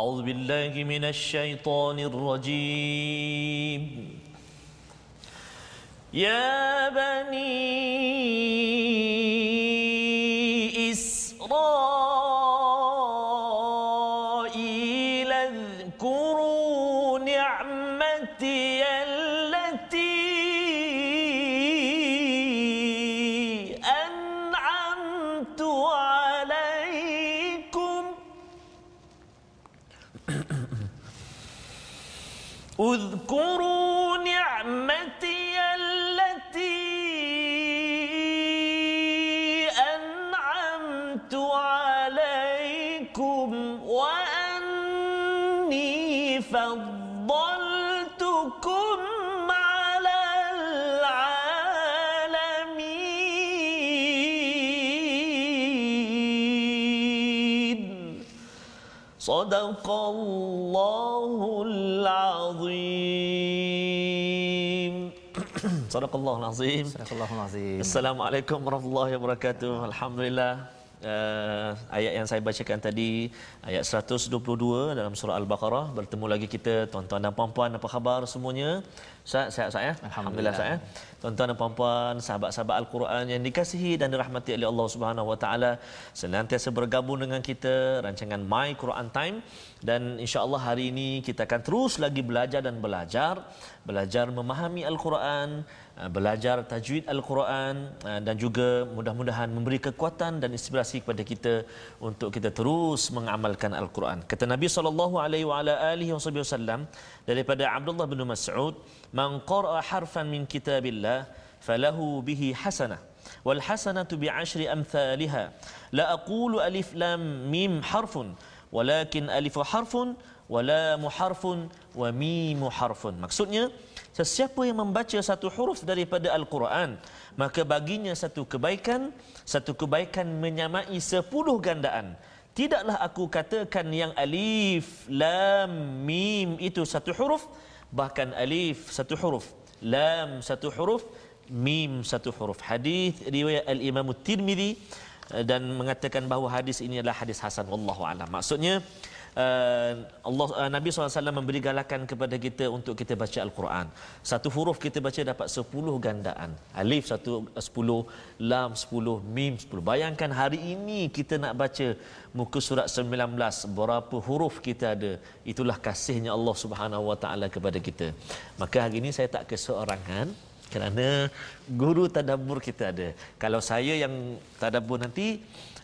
أعوذ بالله من الشيطان الرجيم. يا بني Sadaqallah Nazim. Assalamualaikum warahmatullahi wabarakatuh. Alhamdulillah. Uh, ayat yang saya bacakan tadi ayat 122 dalam surah al-baqarah bertemu lagi kita tuan-tuan dan puan-puan apa khabar semuanya Ustaz sihat Ustaz ya Alhamdulillah. Ustaz ya tuan-tuan dan puan-puan sahabat-sahabat al-Quran yang dikasihi dan dirahmati oleh Allah Subhanahu wa taala senantiasa bergabung dengan kita rancangan My Quran Time dan insya-Allah hari ini kita akan terus lagi belajar dan belajar belajar memahami al-Quran uh, belajar tajwid al-Quran uh, dan juga mudah-mudahan memberi kekuatan dan inspirasi kepada kita untuk kita terus mengamalkan al-Quran. Kata Nabi sallallahu alaihi wasallam daripada Abdullah bin Mas'ud, "Man qara'a harfan min kitabillah falahu bihi hasanah wal hasanatu bi ashri amthaliha. La aqulu alif lam mim harfun walakin alif harfun wa lam harfun wa mim harfun." Maksudnya Sesiapa yang membaca satu huruf daripada Al-Quran, maka baginya satu kebaikan, satu kebaikan menyamai sepuluh gandaan. Tidaklah aku katakan yang alif, lam, mim itu satu huruf, bahkan alif satu huruf, lam satu huruf, mim satu huruf. Hadis riwayat Al-Imam Tirmizi eh, dan mengatakan bahawa hadis ini adalah hadis hasan wallahu alam. Maksudnya uh, Allah uh, Nabi SAW memberi galakan kepada kita untuk kita baca Al-Quran. Satu huruf kita baca dapat 10 gandaan. Alif satu uh, 10, lam 10, mim 10. Bayangkan hari ini kita nak baca muka surat 19 berapa huruf kita ada. Itulah kasihnya Allah Subhanahu Wa Taala kepada kita. Maka hari ini saya tak keseorangan kerana guru tadabbur kita ada. Kalau saya yang tadabbur nanti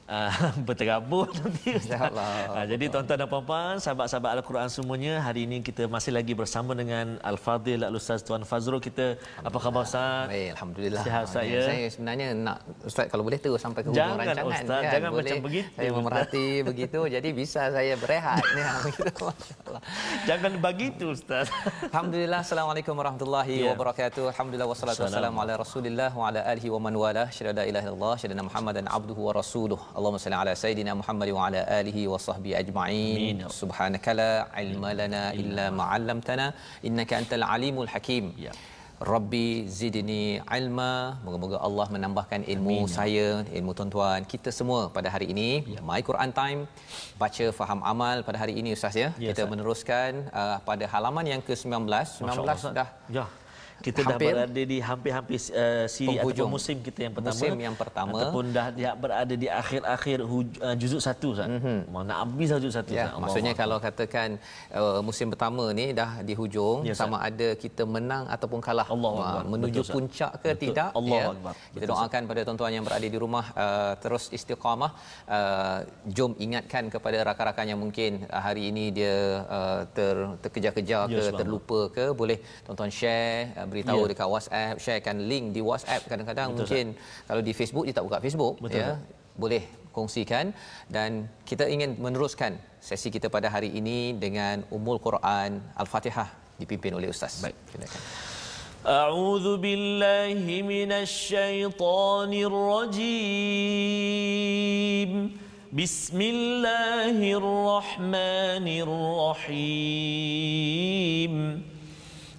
uh, berterabur nanti Ustaz. InsyaAllah. Uh, jadi tuan-tuan dan puan-puan, sahabat-sahabat Al-Quran semuanya, hari ini kita masih lagi bersama dengan Al-Fadhil Al-Ustaz Tuan Fazrul kita. Apa khabar Ustaz? Baik, alhamdulillah. Sihat, Ustaz, ya? Saya sebenarnya nak ustaz kalau boleh terus sampai ke hujung Jangan, rancangan Ustaz. kan. Jangan boleh macam begitu, Saya memerhati begitu jadi bisa saya berehat ni begitu masyaallah. Jangan begitu Ustaz. Alhamdulillah Assalamualaikum warahmatullahi Ya. wabarakatuh Alhamdulillah wassalatu wassalamu ala rasulillah Wa ala alihi wa man wala Syada la ilaha illallah Syada Muhammadan abduhu wa rasuluh Allahumma salli ala Sayyidina Muhammad Wa ala alihi wa sahbihi ajma'in. Subhanaka la ilma lana illa ma'allamtana Innaka antal alimul hakim Ya. Rabbi zidni ilma Moga-moga Allah menambahkan ilmu Amin. saya Ilmu tuan-tuan Kita semua pada hari ini Ya. My Quran Time Baca faham amal pada hari ini Ustaz ya, Ya, Kita Ustaz. meneruskan uh, pada halaman yang ke-19 Masya 19 Allah, Ustaz. dah Ya. Kita Hampir. dah berada di hampir-hampir uh, siri Penghujung. ataupun musim kita yang pertama. Musim yang pertama. Ataupun dah berada di akhir-akhir uh, juzuk satu Ustaz. Mm-hmm. Mau nak habis dah juzuk satu Ya, Ustaz. maksudnya Allah. kalau katakan uh, musim pertama ni dah di hujung Ya, sama ada kita menang ataupun kalah Allahu Wah, Akbar. menuju Betul, puncak ke Betul. tidak Allahu ya. Akbar. Kita Betul, doakan pada tuan-tuan yang berada di rumah uh, terus istiqamah uh, jom ingatkan kepada rakan-rakan yang mungkin uh, hari ini dia uh, ter, terkejar-kejar Ya, ke terlupa ke boleh tuan-tuan share uh, beritahu Ya. dekat WhatsApp sharekan link di WhatsApp kadang-kadang Betul, mungkin kalau di Facebook dia tak buka Facebook Betul, ya boleh kongsikan dan kita ingin meneruskan sesi kita pada hari ini dengan Ummul Quran Al-Fatihah dipimpin oleh ustaz. Baik. Silakan. أعوذ بالله من الشيطان الرجيم بسم الله الرحمن الرحيم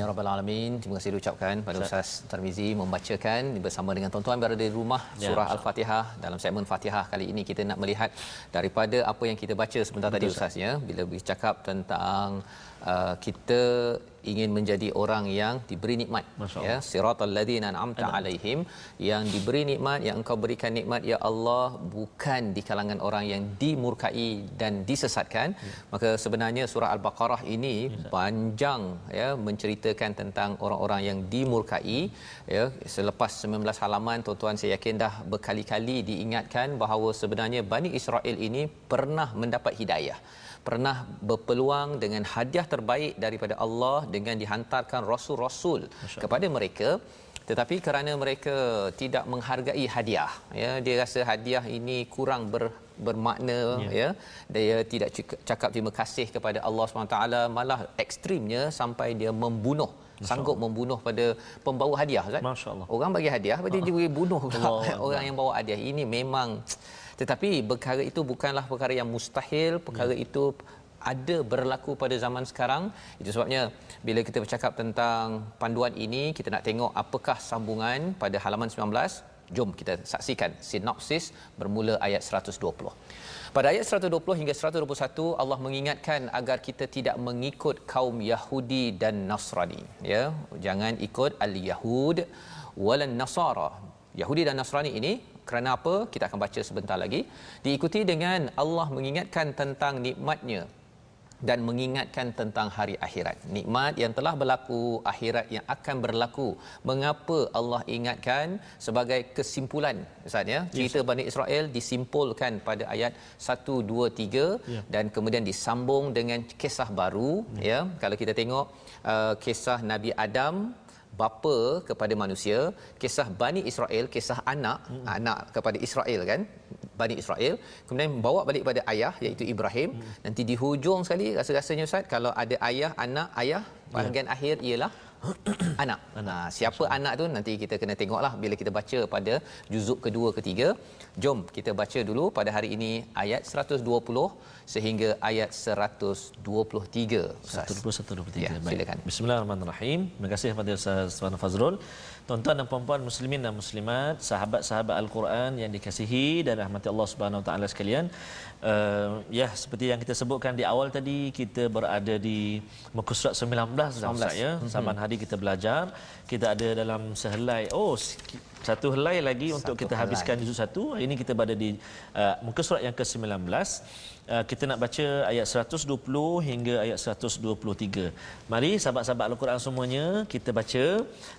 ya rabbal alamin. Terima kasih diucapkan pada Ustaz. Tarmizi membacakan bersama dengan tuan-tuan berada di rumah ya, surah ya, Al-Fatihah. Dalam segmen Fatihah kali ini kita nak melihat daripada apa yang kita baca sebentar Betul, tadi Ustaz ya. Bila bercakap tentang uh, kita ingin menjadi orang yang diberi nikmat ya. Siratal ladzina an'amta alaihim. Yang diberi nikmat yang engkau berikan nikmat ya Allah bukan di kalangan orang yang dimurkai dan disesatkan. Ya. maka sebenarnya surah al-baqarah ini ya. panjang ya menceritakan tentang orang-orang yang dimurkai. Ya selepas 19 halaman tuan-tuan saya yakin dah berkali-kali diingatkan bahawa sebenarnya Bani Israel ini pernah mendapat hidayah pernah berpeluang dengan hadiah terbaik daripada Allah dengan dihantarkan rasul-rasul kepada mereka. Tetapi kerana mereka tidak menghargai hadiah ya dia rasa hadiah ini kurang ber, bermakna ya. ya dia tidak cakap terima kasih kepada Allah SWT malah ekstrimnya sampai dia membunuh sanggup membunuh pada pembawa hadiah Ustaz. Orang bagi hadiah, dia juga bunuh orang yang bawa hadiah. Ini memang tetapi perkara itu bukanlah perkara yang mustahil perkara ya. itu ada berlaku pada zaman sekarang itu sebabnya bila kita bercakap tentang panduan ini kita nak tengok apakah sambungan pada halaman 19 jom kita saksikan sinopsis bermula ayat 120 pada ayat 120 hingga 121 Allah mengingatkan agar kita tidak mengikut kaum Yahudi dan Nasrani ya jangan ikut al-Yahud walan Nasara Yahudi dan Nasrani ini kerana apa? Kita akan baca sebentar lagi. Diikuti dengan Allah mengingatkan tentang nikmatnya dan mengingatkan tentang hari akhirat. Nikmat yang telah berlaku, akhirat yang akan berlaku. Mengapa Allah ingatkan sebagai kesimpulan Ustaz ya? Cerita yes. Bani Israel disimpulkan pada ayat 1 2 3 yeah. dan kemudian disambung dengan kisah baru yeah. ya. Kalau kita tengok uh, kisah Nabi Adam bapa kepada manusia kisah Bani Israel kisah anak hmm. anak kepada Israel kan Bani Israel kemudian bawa balik pada ayah iaitu Ibrahim hmm. nanti di hujung sekali rasa-rasanya ustaz kalau ada ayah anak ayah ya. bahagian yeah. akhir ialah anak. anak. Ha, siapa Masya. anak tu nanti kita kena tengoklah bila kita baca pada juzuk kedua ketiga. Jom kita baca dulu pada hari ini ayat 120 sehingga ayat 123. 123. Ya, silakan. Bismillahirrahmanirrahim. Terima kasih kepada Ustaz Wan Fazrul. Tuan-tuan dan puan-puan muslimin dan muslimat, sahabat-sahabat Al-Quran yang dikasihi dan rahmati Allah Subhanahu Wa Taala sekalian. Uh, ya seperti yang kita sebutkan di awal tadi kita berada di muka surat 19 19 ya. Saban hari kita belajar, kita ada dalam sehelai. Oh, satu helai lagi satu untuk kita helai. habiskan juzuk satu. Hari ini kita berada di uh, muka surat yang ke-19. Uh, kita nak baca ayat 120 hingga ayat 123. Mari sahabat-sahabat Al-Quran semuanya kita baca.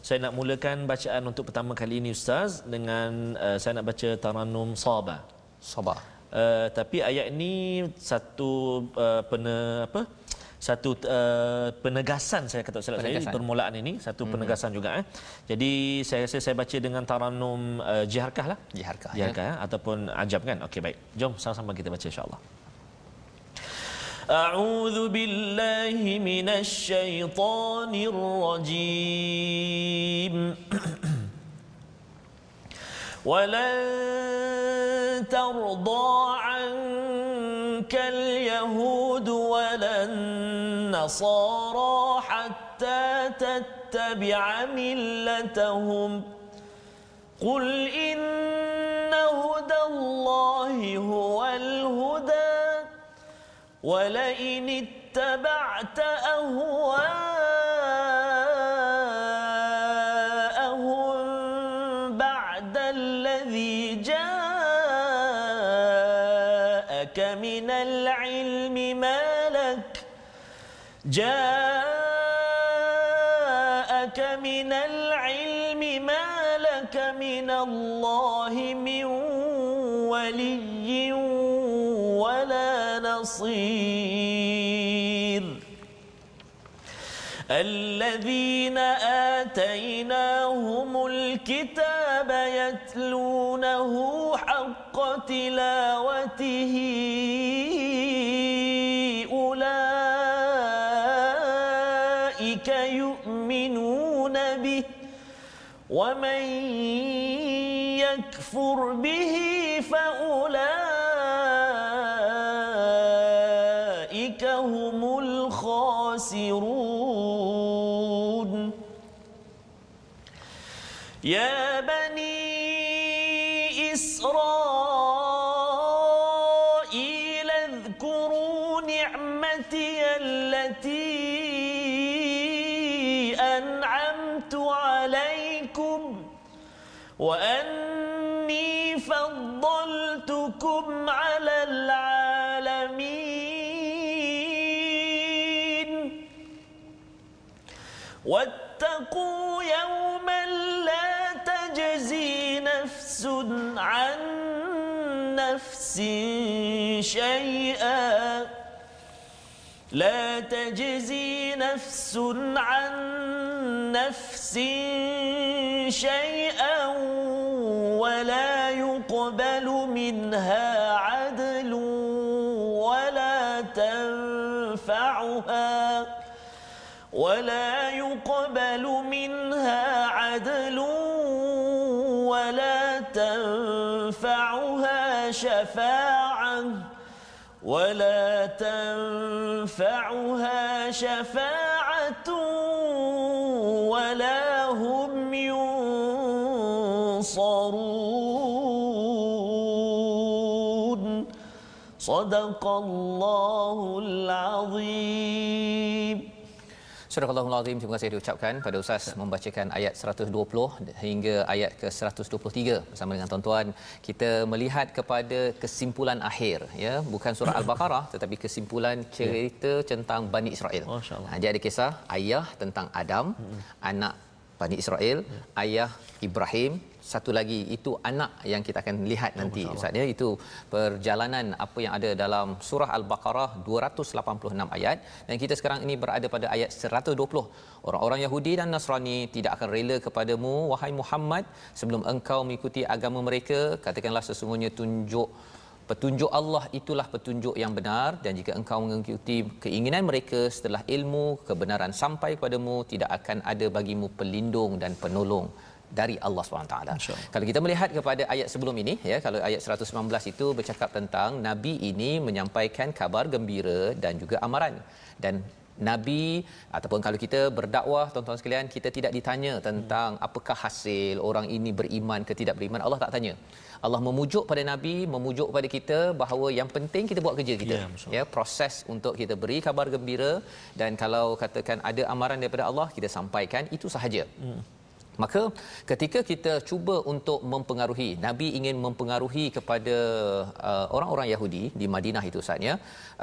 Saya nak mulakan bacaan untuk pertama kali ini ustaz dengan uh, saya nak baca Taranum Sabah. Sabah. Uh, tapi ayat ini satu uh, pena apa? satu uh, penegasan saya kata salah saya di permulaan ini satu hmm. penegasan juga eh. Jadi saya rasa saya baca dengan taranum uh, jiharkah lah. Jiharkah. Jiharkah ya. eh? ataupun ajab kan. Okey baik. Jom sama-sama kita baca insya-Allah. أعوذ بالله من الشيطان الرجيم ولن ترضى عنك اليهود ولا النصارى حتى تتبع ملتهم. قل إن هدى الله هو الهدى ولئن اتبعت أهواءهم جاءك من العلم ما لك من الله من ولي ولا نصير. الذين آتيناهم الكتاب يتلونه حق تلاوته يكفر به عن نفس شيئا. لا تجزي نفس عن نفس شيئا ولا يقبل منها شفاعة ولا ينصرون. صدق الله العظيم. Surah Azim terima kasih diucapkan pada Ustaz membacakan ayat 120 hingga ayat ke 123 bersama dengan tuan-tuan kita melihat kepada kesimpulan akhir ya bukan surah Al-Baqarah tetapi kesimpulan cerita ya. tentang Bani Israel. Ha, jadi ada kisah ayah tentang Adam, hmm. anak Bani Israel, ya. ayah Ibrahim, satu lagi itu anak yang kita akan lihat nanti oh, Ustaz ya. Itu perjalanan apa yang ada dalam surah Al-Baqarah 286 ayat. Dan kita sekarang ini berada pada ayat 120 orang-orang Yahudi dan Nasrani tidak akan rela kepadamu wahai Muhammad sebelum engkau mengikuti agama mereka. Katakanlah sesungguhnya tunjuk petunjuk Allah itulah petunjuk yang benar. Dan jika engkau mengikuti keinginan mereka setelah ilmu kebenaran sampai kepadamu tidak akan ada bagimu pelindung dan penolong dari Allah SWT. Kalau kita melihat kepada ayat sebelum ini ya kalau ayat 119 itu bercakap tentang nabi ini menyampaikan kabar gembira dan juga amaran dan nabi ataupun kalau kita berdakwah tuan-tuan sekalian kita tidak ditanya tentang hmm. apakah hasil orang ini beriman ke tidak beriman Allah tak tanya. Allah memujuk pada nabi memujuk pada kita bahawa yang penting kita buat kerja kita. Ya, ya proses untuk kita beri kabar gembira dan kalau katakan ada amaran daripada Allah kita sampaikan itu sahaja. Hmm. Maka ketika kita cuba untuk mempengaruhi Nabi ingin mempengaruhi kepada uh, orang-orang Yahudi di Madinah itu saatnya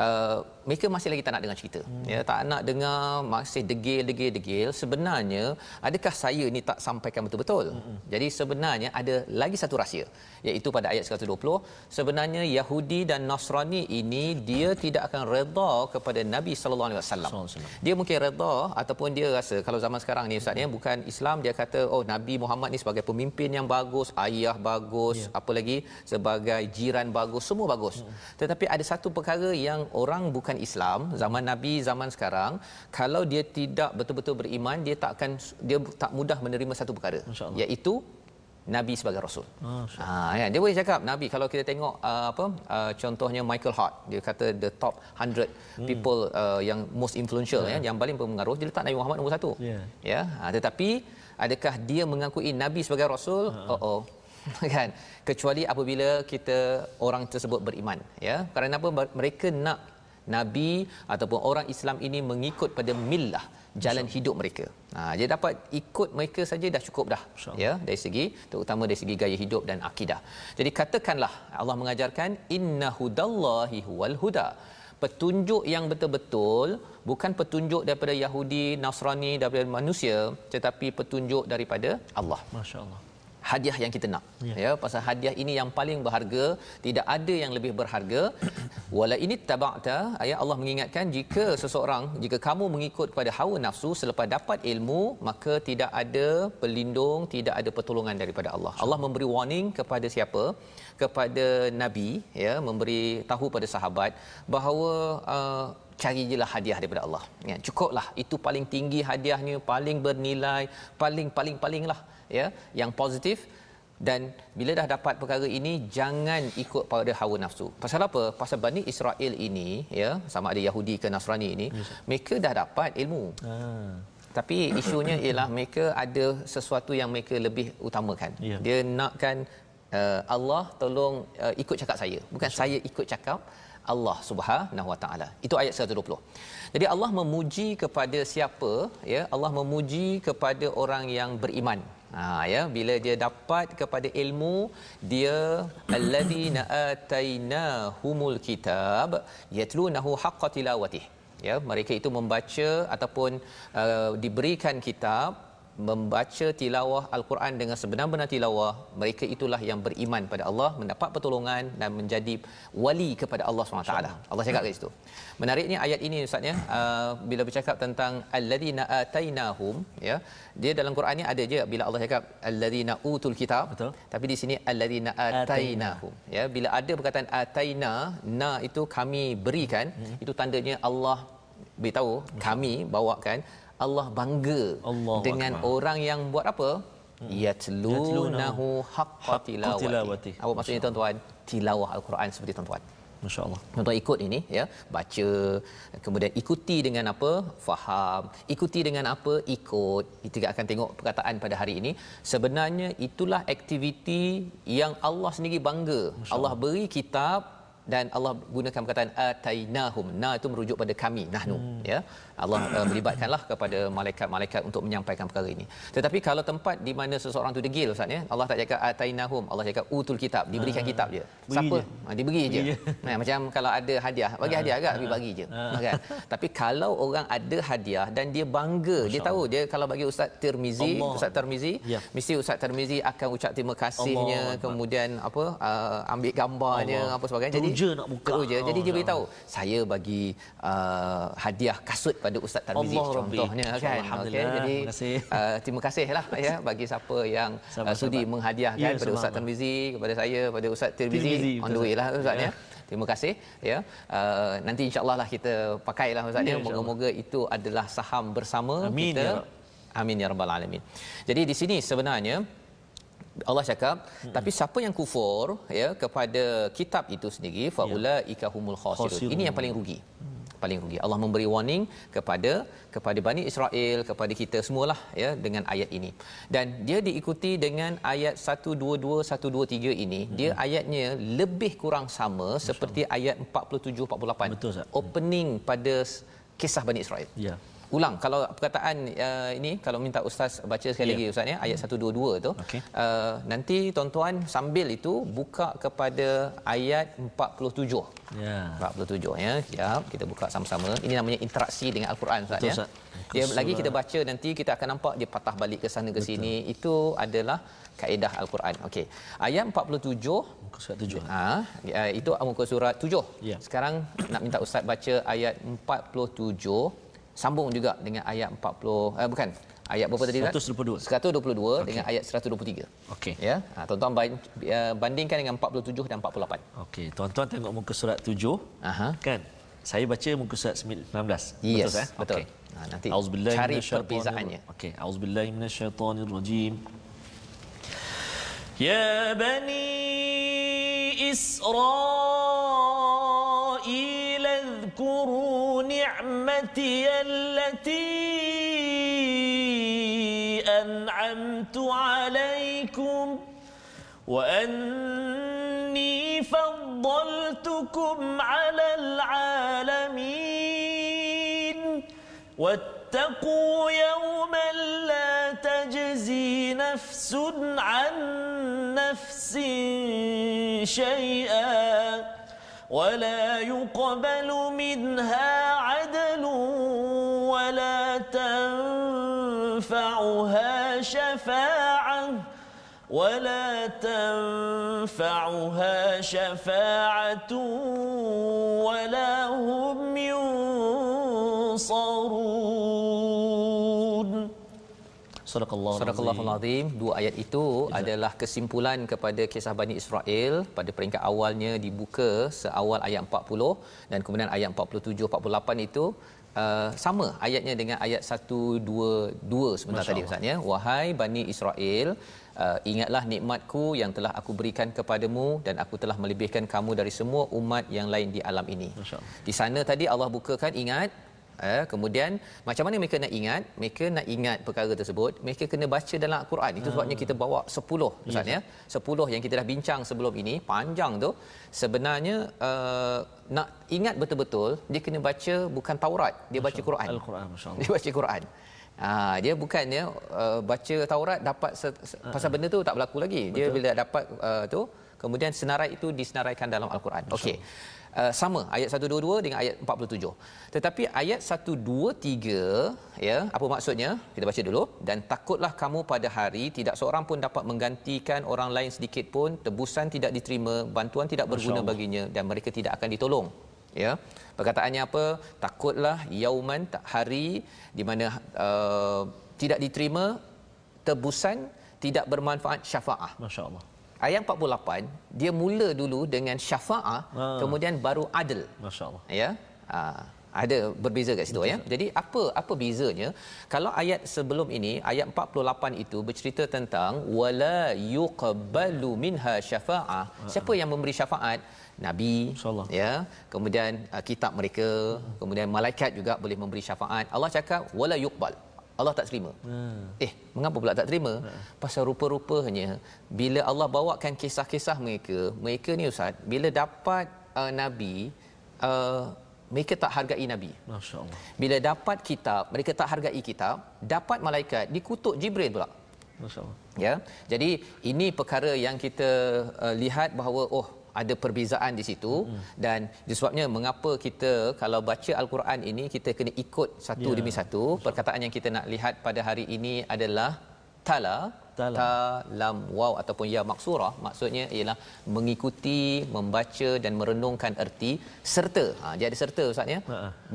uh, mereka masih lagi tak nak dengar cerita. Hmm. Ya tak nak dengar masih degil-degil-degil sebenarnya adakah saya ni tak sampaikan betul-betul. Hmm. Jadi sebenarnya ada lagi satu rahsia iaitu pada ayat 120 sebenarnya Yahudi dan Nasrani ini dia tidak akan redha kepada Nabi sallallahu alaihi wasallam. Dia mungkin redha ataupun dia rasa kalau zaman sekarang ni ustaz ya bukan Islam dia kata oh Nabi Muhammad ni sebagai pemimpin yang bagus, ayah bagus, ya. apa lagi sebagai jiran bagus, semua bagus. Hmm. Tetapi ada satu perkara yang orang bukan Islam zaman Nabi zaman sekarang kalau dia tidak betul-betul beriman dia tak akan dia tak mudah menerima satu perkara iaitu Nabi sebagai rasul. Ha ya dia boleh cakap Nabi kalau kita tengok uh, apa uh, contohnya Michael Hart dia kata the top 100 hmm. people uh, yang most influential yeah. ya yang paling berpengaruh dia letak Nabi Muhammad nombor satu. Yeah. Ya ha, tetapi adakah dia mengakui Nabi sebagai rasul? Oh oh. kan kecuali apabila kita orang tersebut beriman ya kerana apa mereka nak nabi ataupun orang Islam ini mengikut pada millah jalan hidup mereka. Ha dia dapat ikut mereka saja dah cukup dah. Ya dari segi terutama dari segi gaya hidup dan akidah. Jadi katakanlah Allah mengajarkan inna hudallahi huwal huda. petunjuk yang betul-betul bukan petunjuk daripada Yahudi, Nasrani daripada manusia tetapi petunjuk daripada Allah. Masya-Allah. Hadiah yang kita nak. Ya. ya pasal hadiah ini yang paling berharga tidak ada yang lebih berharga. Wala ini tabata ayat Allah mengingatkan jika seseorang jika kamu mengikut kepada hawa nafsu selepas dapat ilmu maka tidak ada pelindung tidak ada pertolongan daripada Allah. Allah memberi warning kepada siapa? Kepada nabi ya memberi tahu pada sahabat bahawa uh, cari je lah hadiah daripada Allah ya cukuplah itu paling tinggi hadiahnya paling bernilai paling paling paling lah ya yang positif dan bila dah dapat perkara ini jangan ikut pada hawa nafsu. Pasal apa? Pasal Bani Israel ini ya sama ada Yahudi ke Nasrani ini yes. mereka dah dapat ilmu. Ha. Tapi isunya ialah mereka ada sesuatu yang mereka lebih utamakan. Yeah. Dia nakkan uh, Allah tolong uh, ikut cakap saya. Bukan Masya. saya ikut cakap Allah Subhanahu Wa Taala. Itu ayat 120. Jadi Allah memuji kepada siapa? Ya, Allah memuji kepada orang yang beriman. Ha ya bila dia dapat kepada ilmu dia alladzina atainahumul kitab yatlunahu haqqa tilawatih ya mereka itu membaca ataupun uh, diberikan kitab membaca tilawah al-Quran dengan sebenar-benar tilawah mereka itulah yang beriman pada Allah mendapat pertolongan dan menjadi wali kepada Allah SWT Allah cakap kat situ. Menariknya ayat ini ustaz ya uh, bila bercakap tentang alladzina atainahum ya dia dalam Quran ni ada je bila Allah cakap alladzina utul kitab betul. tapi di sini alladzina atainahum ya. Bila ada perkataan ataina na itu kami berikan hmm. itu tandanya Allah beritahu kami bawakan Allah bangga Allah dengan Akbar. orang yang buat apa? Hmm. Yatlunahu haqqa tilawati. Apa maksudnya tuan-tuan? Tilawah al-Quran seperti tuan-tuan. Masya-Allah. Tuan-tuan ikut ini ya, baca kemudian ikuti dengan apa? Faham. Ikuti dengan apa? Ikut. Kita akan tengok perkataan pada hari ini. Sebenarnya itulah aktiviti yang Allah sendiri bangga. Allah beri kitab dan Allah gunakan perkataan atainahum. Na itu merujuk pada kami, nahnu hmm. ya. Allah uh, melibatkanlah kepada malaikat-malaikat untuk menyampaikan perkara ini. Tetapi kalau tempat di mana seseorang tu degil ustaz ya, Allah tak cakap atainahum, Allah cakap utul kitab, diberikan uh, kitab je. Siapa? Ha, diberi je. Nah, macam kalau ada hadiah, bagi uh, hadiah agak uh, bagi je. Uh, kan? Tapi kalau orang ada hadiah dan dia bangga, Masya dia tahu dia kalau bagi ustaz Tirmizi, Allah. ustaz Tirmizi, ya. mesti ustaz Tirmizi akan ucap terima kasihnya, Allah. kemudian apa uh, ambil gambarnya Allah. apa sebagainya. Jadi teruja nak buka. Teruja. Jadi dia beritahu, saya bagi uh, hadiah kasut kepada Ustaz Tarmizi Allah contohnya Rabbi. kan. Okey jadi terima kasih. Uh, terima kasihlah ya bagi siapa yang uh, sudi menghadiahkan ya, kepada Ustaz Tarmizi kepada saya kepada Ustaz Tarmizi on the way lah Ustaz ya. ya. Terima kasih ya. Uh, nanti insya-Allah lah kita pakailah Ustaz ya. ya. Moga-moga itu adalah saham bersama Amin, kita. Ya. Amin ya rabbal alamin. Jadi di sini sebenarnya Allah cakap hmm. tapi siapa yang kufur ya kepada kitab itu sendiri faula ya. ikahumul khasirun. Ini yang paling rugi paling rugi. Allah memberi warning kepada kepada Bani Israel, kepada kita semualah ya dengan ayat ini. Dan dia diikuti dengan ayat 122 123 ini, hmm. dia ayatnya lebih kurang sama Masya seperti Allah. ayat 47 48. Betul Ustaz. Opening pada kisah Bani Israel. Ya ulang. Kalau perkataan uh, ini kalau minta ustaz baca sekali yeah. lagi ustaz ya ayat 122 tu. Okay. uh, nanti tuan-tuan sambil itu buka kepada ayat 47 ya. yeah. 47 ya. Siap kita buka sama-sama. Ini namanya interaksi dengan al-Quran ustaz Betul, ya. ustaz. dia lagi kita baca nanti kita akan nampak dia patah balik ke sana ke Betul. sini. Itu adalah kaedah al-Quran. Okey. Ayat 47 muka surat 7 ha uh, itu muka surat 7 yeah. sekarang nak minta ustaz baca ayat 47 sambung juga dengan ayat 40 eh bukan ayat berapa tadi 122 122 okay. dengan ayat 123 okey. Ya? Ha, tuan-tuan uh, bandingkan dengan 47 dan 48 okey tuan-tuan tengok muka surat 7 aha. Kan? Saya baca muka surat 19 yes, betul eh betul. Okay. ha, nanti cari perbezaannya. Okey auzubillahi minasyaitonirrajim. Ya bani israil اذكروا نعمتي التي أنعمت عليكم وأني فضلتكم على العالمين. واتقوا يوما لا تجزي نفس عن نفس شيئا. ولا يقبل منها عدل ولا تنفعها شفاعة ولا تنفعها شفاعة ولا هم ينصرون. Sadaqallahu Sadaqallahul Azim. Dua ayat itu Exactly. adalah kesimpulan kepada kisah Bani Israel. Pada peringkat awalnya dibuka seawal ayat 40 dan kemudian ayat 47 48 itu Uh, sama ayatnya dengan ayat 122 sebentar Masya tadi Ustaz ya. Wahai bani Israel uh, ingatlah nikmatku yang telah aku berikan kepadamu dan aku telah melebihkan kamu dari semua umat yang lain di alam ini. Di sana tadi Allah bukakan ingat Eh, kemudian macam mana mereka nak ingat? Mereka nak ingat perkara tersebut, mereka kena baca dalam Al-Quran. Itu sebabnya kita bawa 10 Ustaz ya. 10 yang kita dah bincang sebelum ini, panjang tu. Sebenarnya uh, nak ingat betul-betul, dia kena baca bukan Taurat, dia baca Quran. Al-Quran, masya-Allah. Dia baca Quran. Ha, dia bukannya uh, baca Taurat dapat se- se- pasal benda tu tak berlaku lagi. Dia Betul. bila dapat uh, tu kemudian senarai itu disenaraikan dalam al-Quran. Okey. Uh, sama ayat 122 dengan ayat 47. Tetapi ayat 123 ya, apa maksudnya? Kita baca dulu dan takutlah kamu pada hari tidak seorang pun dapat menggantikan orang lain sedikit pun, tebusan tidak diterima, bantuan tidak berguna baginya dan mereka tidak akan ditolong. Ya. Perkataannya apa? Takutlah yauman hari di mana uh, tidak diterima tebusan tidak bermanfaat syafaah. Masya-Allah ayat 48 dia mula dulu dengan syafaah ha. kemudian baru adil. Masyaallah. Ya? Ha. ada berbeza kat situ ya? Jadi apa apa bezanya? Kalau ayat sebelum ini ayat 48 itu bercerita tentang wala yuqbalu minha syafaah. Ha. siapa yang memberi syafaat? Nabi insyaallah ya? Kemudian uh, kitab mereka kemudian malaikat juga boleh memberi syafaat. Allah cakap wala yuqbal Allah tak terima. Hmm. Eh, mengapa pula tak terima? Hmm. Pasal rupa-rupanya bila Allah bawakan kisah-kisah mereka, mereka ni ustaz, bila dapat uh, nabi, uh, mereka tak hargai nabi. Masya-Allah. Bila dapat kitab, mereka tak hargai kitab, dapat malaikat, dikutuk Jibril pula. Masya-Allah. Ya. Jadi ini perkara yang kita uh, lihat bahawa oh ada perbezaan di situ hmm. dan disebabnya mengapa kita kalau baca al-Quran ini kita kena ikut satu ya. demi satu perkataan yang kita nak lihat pada hari ini adalah tala ta lam waw ataupun ya maksurah maksudnya ialah mengikuti membaca dan merenungkan erti serta. Ha dia ada serta ustaz ya?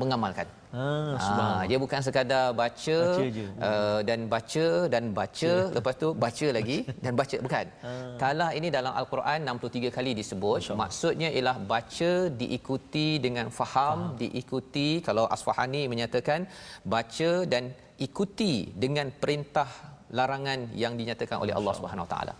Mengamalkan. Ah, ha, dia bukan sekadar baca, baca uh, dan baca dan baca ya. lepas tu baca lagi dan baca. Bukan. Ha. Talah ini dalam al-Quran 63 kali disebut. Maksudnya ialah baca diikuti dengan faham, faham, diikuti kalau Asfahani menyatakan baca dan ikuti dengan perintah larangan yang dinyatakan oleh Allah Subhanahu Taala.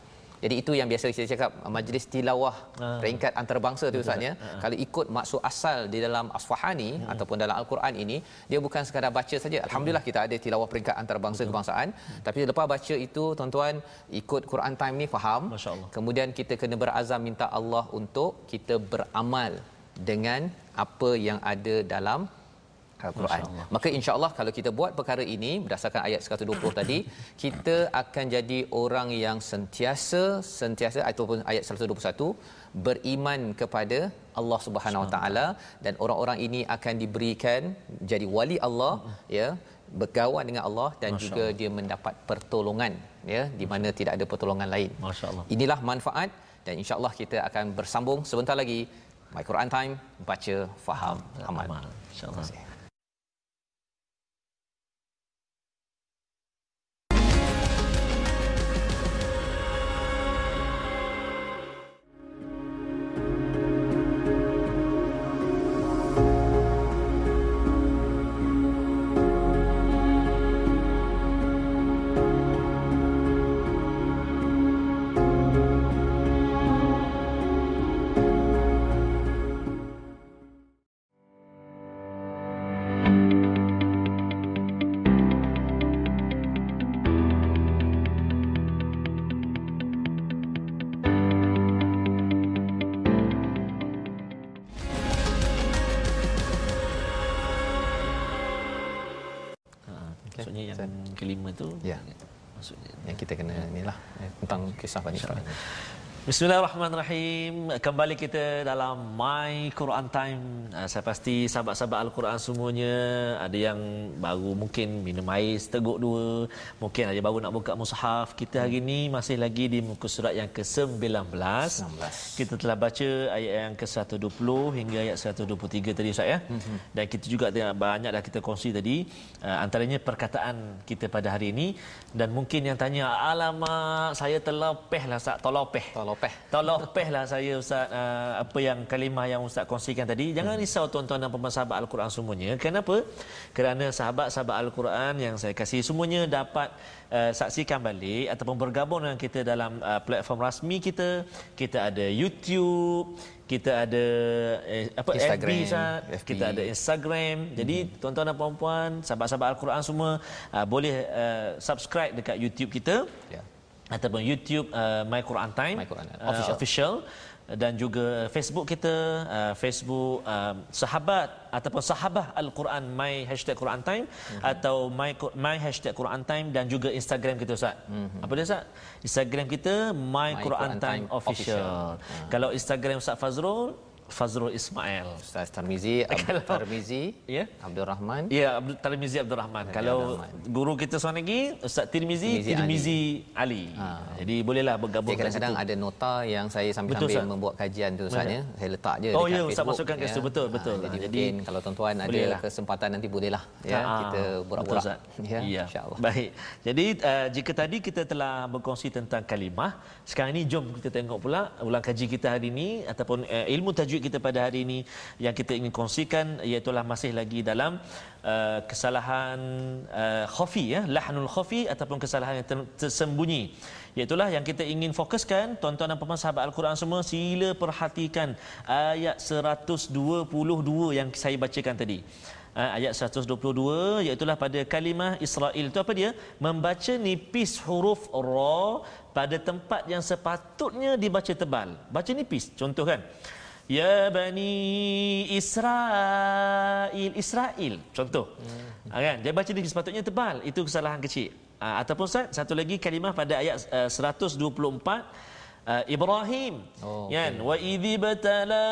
Jadi itu yang biasa kita cakap majlis tilawah ha. peringkat antarabangsa tu ustaz ya. Ha. Kalau ikut maksud asal di dalam Asfahani ha. ataupun dalam al-Quran ini dia bukan sekadar baca saja. Alhamdulillah kita ada tilawah peringkat antarabangsa Betul. kebangsaan. Ha. Tapi lepas baca itu tuan-tuan ikut Quran time ni faham. Kemudian kita kena berazam minta Allah untuk kita beramal dengan apa yang ada dalam Al-Quran. Maka insya-Allah kalau kita buat perkara ini berdasarkan ayat 120 tadi, kita akan jadi orang yang sentiasa sentiasa ataupun ayat 121 beriman kepada Allah Subhanahu Wa Taala dan orang-orang ini akan diberikan jadi wali Allah ya bergawan dengan Allah dan Masya juga Allah. dia mendapat pertolongan ya di mana tidak ada pertolongan lain. Masya-Allah. Inilah manfaat dan insya-Allah kita akan bersambung sebentar lagi My Quran Time baca faham amal. amal. Insya-Allah. Tu. Ya. Maksudnya yang kita kena inilah eh, tentang kisah Bani Israel Bismillahirrahmanirrahim. Kembali kita dalam My Quran Time. Ah, saya pasti sahabat-sahabat Al-Quran semuanya ada yang baru mungkin minum air seteguk dua, mungkin ada baru nak buka mushaf. Kita hari ini masih lagi di muka surat yang ke-19. 19. Kita telah baca ayat yang ke-120 hingga ayat 123 tadi Ustaz ya. Mm-hmm. Dan kita juga banyak dah kita kongsi tadi ah, antaranya perkataan kita pada hari ini dan mungkin yang tanya alamak saya terlepeh lah Ustaz, terlepeh. Terlepeh tolopeh. Tolopeh lah saya Ustaz uh, apa yang kalimah yang Ustaz kongsikan tadi. Jangan risau tuan-tuan dan puan sahabat Al-Quran semuanya. Kenapa? Kerana sahabat-sahabat Al-Quran yang saya kasih semuanya dapat uh, saksikan balik ataupun bergabung dengan kita dalam uh, platform rasmi kita. Kita ada YouTube, kita ada eh, apa Instagram, FB, FB, kita ada Instagram. Jadi hmm. tuan-tuan dan puan-puan, sahabat-sahabat Al-Quran semua uh, boleh uh, subscribe dekat YouTube kita. Yeah ataupun YouTube uh, My Quran Time My Quran, uh, official. official dan juga Facebook kita uh, Facebook uh, sahabat ataupun sahabah Al-Quran My Hashtag Quran Time mm-hmm. atau My My Hashtag Quran Time dan juga Instagram kita Ustaz. Mm-hmm. Apa dia Ustaz? Instagram kita My, My Quran, Quran Time, Time Official. official. Uh. Kalau Instagram Ustaz Fazrul Fazrul Ismail. Ustaz Tarmizi, Abdul Tarmizi, ya. Abdul Rahman. Ya, Abdul Tarmizi Abdul Rahman. Abdul Kalau Rahman. guru kita seorang lagi, Ustaz Tirmizi, Tirmizi Ali. Ali. Ha. Jadi bolehlah bergabung. Jadi kadang-kadang ada nota yang saya sambil-sambil membuat kajian tu Ustaz ya. Saya letak je oh, dekat ya, Facebook. Ustaz masukkan ke situ ya. betul, betul. Ha, jadi, jadi mungkin kalau tuan-tuan ada lah. kesempatan nanti bolehlah ya ha. kita borak-borak. Ya, ya. insya-Allah. Baik. Jadi uh, jika tadi kita telah berkongsi tentang kalimah, sekarang ini jom kita tengok pula ulang kaji kita hari ini ataupun uh, ilmu tajwid kita pada hari ini yang kita ingin kongsikan iaitu masih lagi dalam uh, kesalahan uh, khafi ya lahnul khafi ataupun kesalahan yang tersembunyi. Iaitu yang kita ingin fokuskan tuan-tuan dan puan sahabat al-Quran semua sila perhatikan ayat 122 yang saya bacakan tadi. Uh, ayat 122 iaitu pada kalimah Israel. Itu apa dia? Membaca nipis huruf ra pada tempat yang sepatutnya dibaca tebal. Baca nipis contoh kan Ya Bani Israel Israel Contoh. Hmm. kan? Dia baca dia sepatutnya tebal. Itu kesalahan kecil. Ha, Ataupun Ustaz Satu lagi kalimah pada ayat uh, 124 uh, Ibrahim. Oh, kan? Wa idhi batala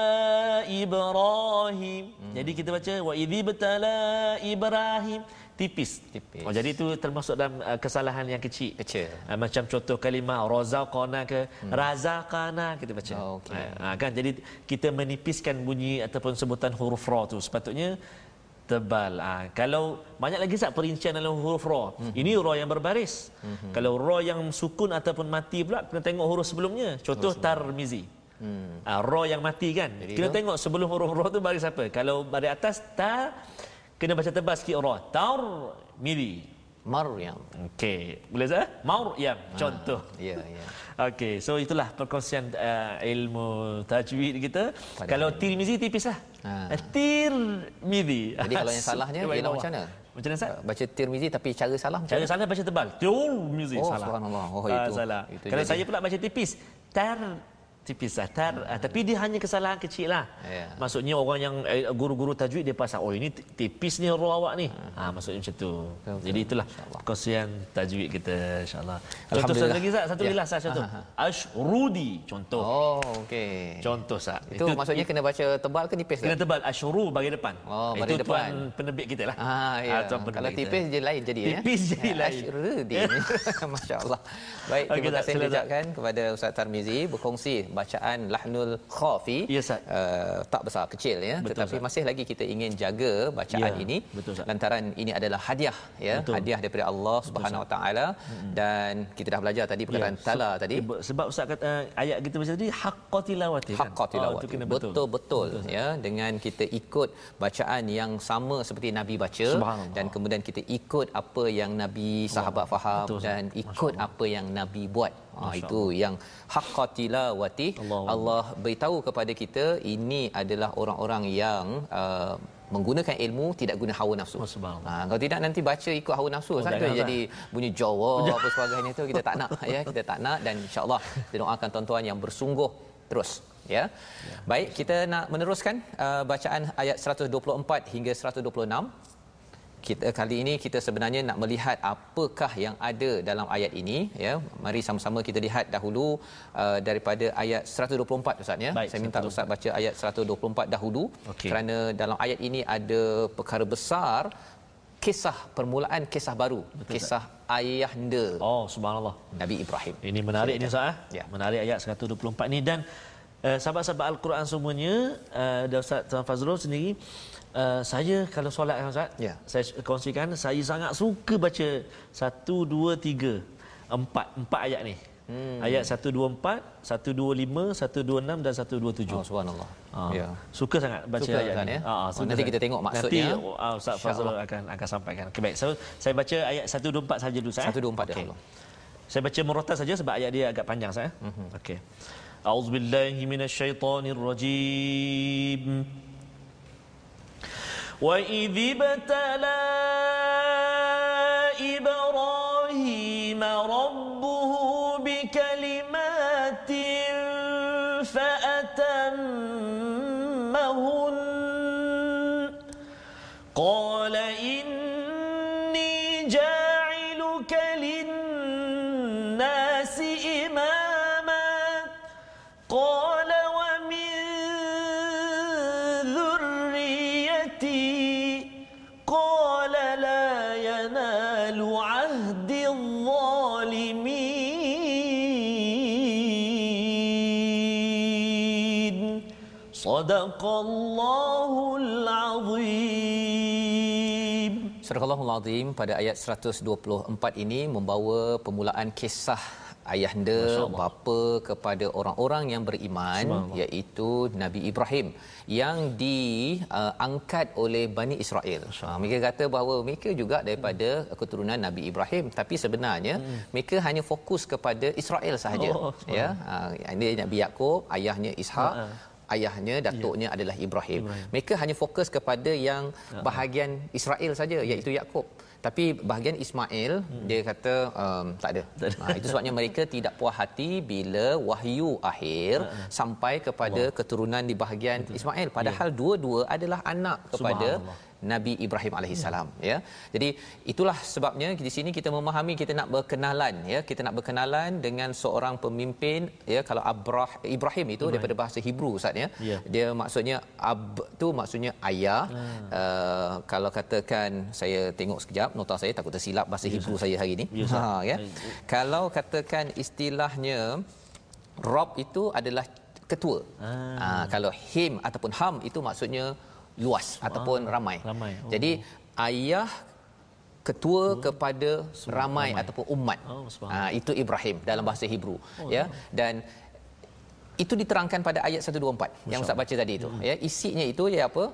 Ibrahim. Hmm. Jadi kita baca Wa idhi batala Ibrahim tipis. tipis. Oh, jadi itu termasuk dalam uh, kesalahan yang kecil. Kecil. Uh, macam contoh kalimah razaqana ke hmm. razaqana kita baca. Oh, okay. uh, kan jadi kita menipiskan bunyi ataupun sebutan huruf ra tu sepatutnya tebal. Uh, kalau banyak lagi sat perincian dalam huruf ra. Hmm. Ini ra yang berbaris. Hmm. Kalau ra yang sukun ataupun mati pula kena tengok huruf sebelumnya. Contoh huruf tarmizi. Hmm. Uh, ra yang mati kan. Jadi kena itu? tengok sebelum huruf ra tu baris apa. Kalau baris atas ta kena baca tebal sikit ra tar miri Maryam. Okey, boleh saya? Maryam ha, contoh. Ya, ya. Okey, so itulah perkongsian uh, ilmu tajwid kita. Pada kalau Tirmizi tipislah. Ha. Uh, Tirmizi. Jadi kalau yang salahnya ialah macam mana? Macam mana Ustaz? Baca Tirmizi tapi cara salah macam Cara salah baca tebal. Tirmizi oh, salah. Subhanallah. Oh, itu. Uh, salah. Itu kalau jadi. saya pula baca tipis. Tar tipis satar hmm. tapi dia hanya kesalahan kecil lah yeah. maksudnya orang yang eh, guru-guru tajwid dia pasal oh ini tipis ni roh awak ni hmm. ha, maksudnya macam tu betul, jadi itulah kongsian tajwid kita insyaAllah contoh satu lagi Zat satu yeah. ha, ha. Ashrudi contoh oh okay. contoh Zat itu, itu maksudnya kena baca tebal ke tipis kena tebal Ashru bagi depan oh, itu depan. tuan penerbit kita lah ah, yeah. ha, kalau tipis je lain jadi ya. tipis ya? jadi lain Ashrudi Masya Allah baik terima okay, kasih ucapkan kepada Ustaz Tarmizi berkongsi bacaan lahnul khafi. Yes, uh, tak besar kecil ya. Betul, tetapi Ustaz. masih lagi kita ingin jaga bacaan ya. ini. Betul, lantaran ini adalah hadiah ya. Betul. hadiah daripada Allah Subhanahu Wa taala. Dan kita dah belajar tadi perkataan ya. tala tadi. sebab Ustaz kata uh, ayat kita macam tadi haqqat tilawati kan? Oh, betul. Betul ya. Dengan kita ikut bacaan yang sama seperti nabi baca dan kemudian kita ikut apa yang nabi sahabat faham betul, dan ikut apa yang nabi buat Ha, itu yang haqqatilawati Allah. Allah beritahu kepada kita ini adalah orang-orang yang uh, menggunakan ilmu tidak guna hawa nafsu. Oh, ha, kalau tidak nanti baca ikut hawa nafsu oh, saja jadi bunyi Jawa apa sebagainya itu kita tak nak ya kita tak nak dan insyaallah kita doakan tuan-tuan yang bersungguh terus ya. ya. Baik kita nak meneruskan uh, bacaan ayat 124 hingga 126. Kita kali ini kita sebenarnya nak melihat apakah yang ada dalam ayat ini ya. Mari sama-sama kita lihat dahulu uh, daripada ayat 124 ustaz ya. Baik, saya minta ustaz baca ayat 124 dahulu. Okay. kerana dalam ayat ini ada perkara besar kisah permulaan kisah baru Betul, kisah tak? ayahanda. Oh subhanallah. Nabi Ibrahim. Ini menarik ini ustaz eh? ya. Menarik ayat 124 ni. Dan uh, sahabat-sahabat al-Quran semuanya uh, dan ustaz Tuan Fazrul sendiri Uh, saya kalau solat kan Ustaz, ya. saya kongsikan saya sangat suka baca 1 2 3 4 4 ayat ni. Hmm. Ayat 124, 125, 126 dan 127. Oh subhanallah. Uh, ya. Suka sangat baca suka ayat kan, ni. Ya? Uh, oh, nanti kita tengok maksudnya. Nanti uh, Ustaz Fazrul akan akan sampaikan. Okay, baik. So, saya baca ayat 124 saja dulu Ustaz. 124 okay. dahulu. Saya baca murattal saja sebab ayat dia agak panjang saya. Mm-hmm. Okey. A'udzubillahi minasyaitonirrajim. وإذ ابتلى إبراهيم Sadaqallahul Azim. Sadaqallahul Azim pada ayat 124 ini membawa permulaan kisah ayahanda bapa kepada orang-orang yang beriman iaitu Nabi Ibrahim yang diangkat uh, oleh Bani Israel. Uh, mereka kata bahawa mereka juga daripada hmm. keturunan Nabi Ibrahim tapi sebenarnya hmm. mereka hanya fokus kepada Israel sahaja. Oh, ya. Uh, ini Nabi Yakub, ayahnya Ishak, uh-huh ayahnya datuknya ya. adalah Ibrahim. Ibrahim. Mereka hanya fokus kepada yang bahagian Israel saja iaitu Yakub tapi bahagian Ismail hmm. dia kata um, tak ada. Ha, itu sebabnya mereka tidak puas hati bila wahyu akhir uh-huh. sampai kepada Allah. keturunan di bahagian Betul. Ismail padahal yeah. dua-dua adalah anak kepada Nabi Ibrahim alaihissalam hmm. ya. Jadi itulah sebabnya di sini kita memahami kita nak berkenalan ya, kita nak berkenalan dengan seorang pemimpin ya kalau Abrah Ibrahim itu Ibrahim. daripada bahasa Hebrew Ustaz ya. Yeah. Dia maksudnya ab tu maksudnya ayah. Hmm. Uh, kalau katakan saya tengok sekejap nota saya takut tersilap bahasa yes, Hebrew saya hari ini. Yes, ha ya. Kalau katakan istilahnya Rob itu adalah ketua. Ah. Uh, kalau him ataupun ham itu maksudnya luas oh, ataupun ramai. ramai. Oh. Jadi ayah ketua oh. kepada ramai, ramai ataupun umat. Oh, ha, itu Ibrahim dalam bahasa Hebrew oh, ya. Dan itu diterangkan pada ayat 124 Masya yang Ustaz baca tadi itu hmm. ya. Isinya itu ya apa?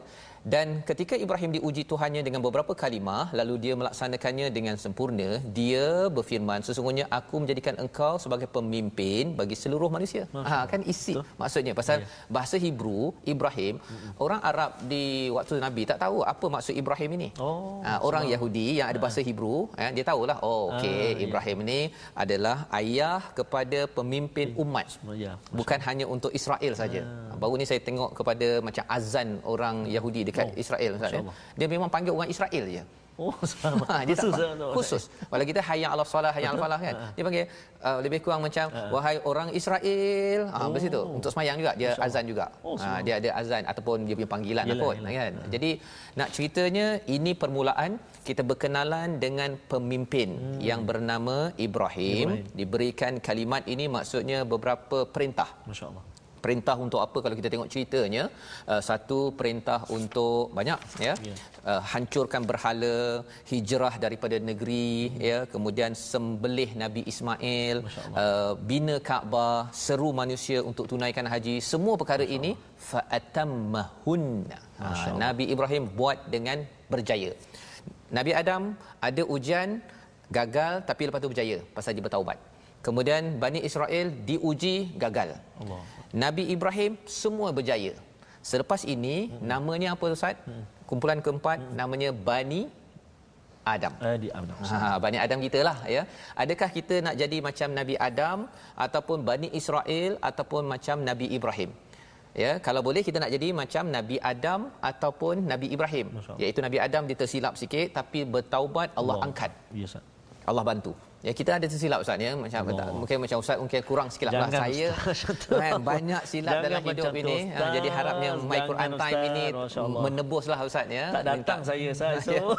Dan ketika Ibrahim diuji Tuhannya dengan beberapa kalimah lalu dia melaksanakannya dengan sempurna dia berfirman sesungguhnya aku menjadikan engkau sebagai pemimpin bagi seluruh manusia ha kan isi Betul. maksudnya pasal ya. bahasa Hebrew Ibrahim hmm. orang Arab di waktu Nabi tak tahu apa maksud Ibrahim ini oh, ha, orang sebab. Yahudi yang ada bahasa ha. Hebrew ya, dia tahulah oh okey ha, Ibrahim ini adalah ayah kepada pemimpin umat ya. bukan hanya untuk Israel saja ha. baru ni saya tengok kepada macam azan orang Yahudi dekat oh, Israel Ustaz ya. Dia memang panggil orang Israel je. Oh. Ha, dia khusus. Tak, lah, khusus. Walau kita hayya ala salah, hayya ala falah kan. Ha. Dia panggil uh, lebih kurang macam ha. wahai orang Israel. Ha, oh. begitu. Untuk semayang juga dia azan juga. Oh, ha, dia ada azan ataupun dia punya panggilan yelah, pun yelah. kan. Ha. Jadi nak ceritanya ini permulaan kita berkenalan dengan pemimpin hmm. yang bernama Ibrahim. Ibrahim diberikan kalimat ini maksudnya beberapa perintah. Masya-Allah perintah untuk apa kalau kita tengok ceritanya? Uh, satu perintah untuk banyak ya. Yeah. uh, hancurkan berhala hijrah daripada negeri hmm. ya. Kemudian sembelih Nabi Ismail uh, bina Kaabah seru manusia untuk tunaikan haji. Semua perkara ini fa'atammahun uh, Nabi Ibrahim buat dengan berjaya. Nabi Adam ada ujian gagal tapi lepas tu berjaya pasal dia bertaubat. Kemudian Bani Israel diuji gagal. Allah. Nabi Ibrahim semua berjaya. Selepas ini hmm. namanya apa Ustaz? Hmm. Kumpulan keempat hmm. namanya Bani Adam. Adi Adam. Ha, Bani Adam kita lah ya. Adakah kita nak jadi macam Nabi Adam ataupun Bani Israel ataupun macam Nabi Ibrahim? ya kalau boleh kita nak jadi macam Nabi Adam ataupun Nabi Ibrahim iaitu Nabi Adam dia tersilap sikit tapi bertaubat Allah, Allah. angkat ya Allah bantu Ya kita ada tersilap ustaz ya. Macam Allah. mungkin macam ustaz mungkin kurang sikit lah saya. kan banyak silap Jangan dalam hidup ini. ha, ustaz. jadi harapnya my Quran time ini menebuslah ustaz ya. Tak datang Minta. saya saya so.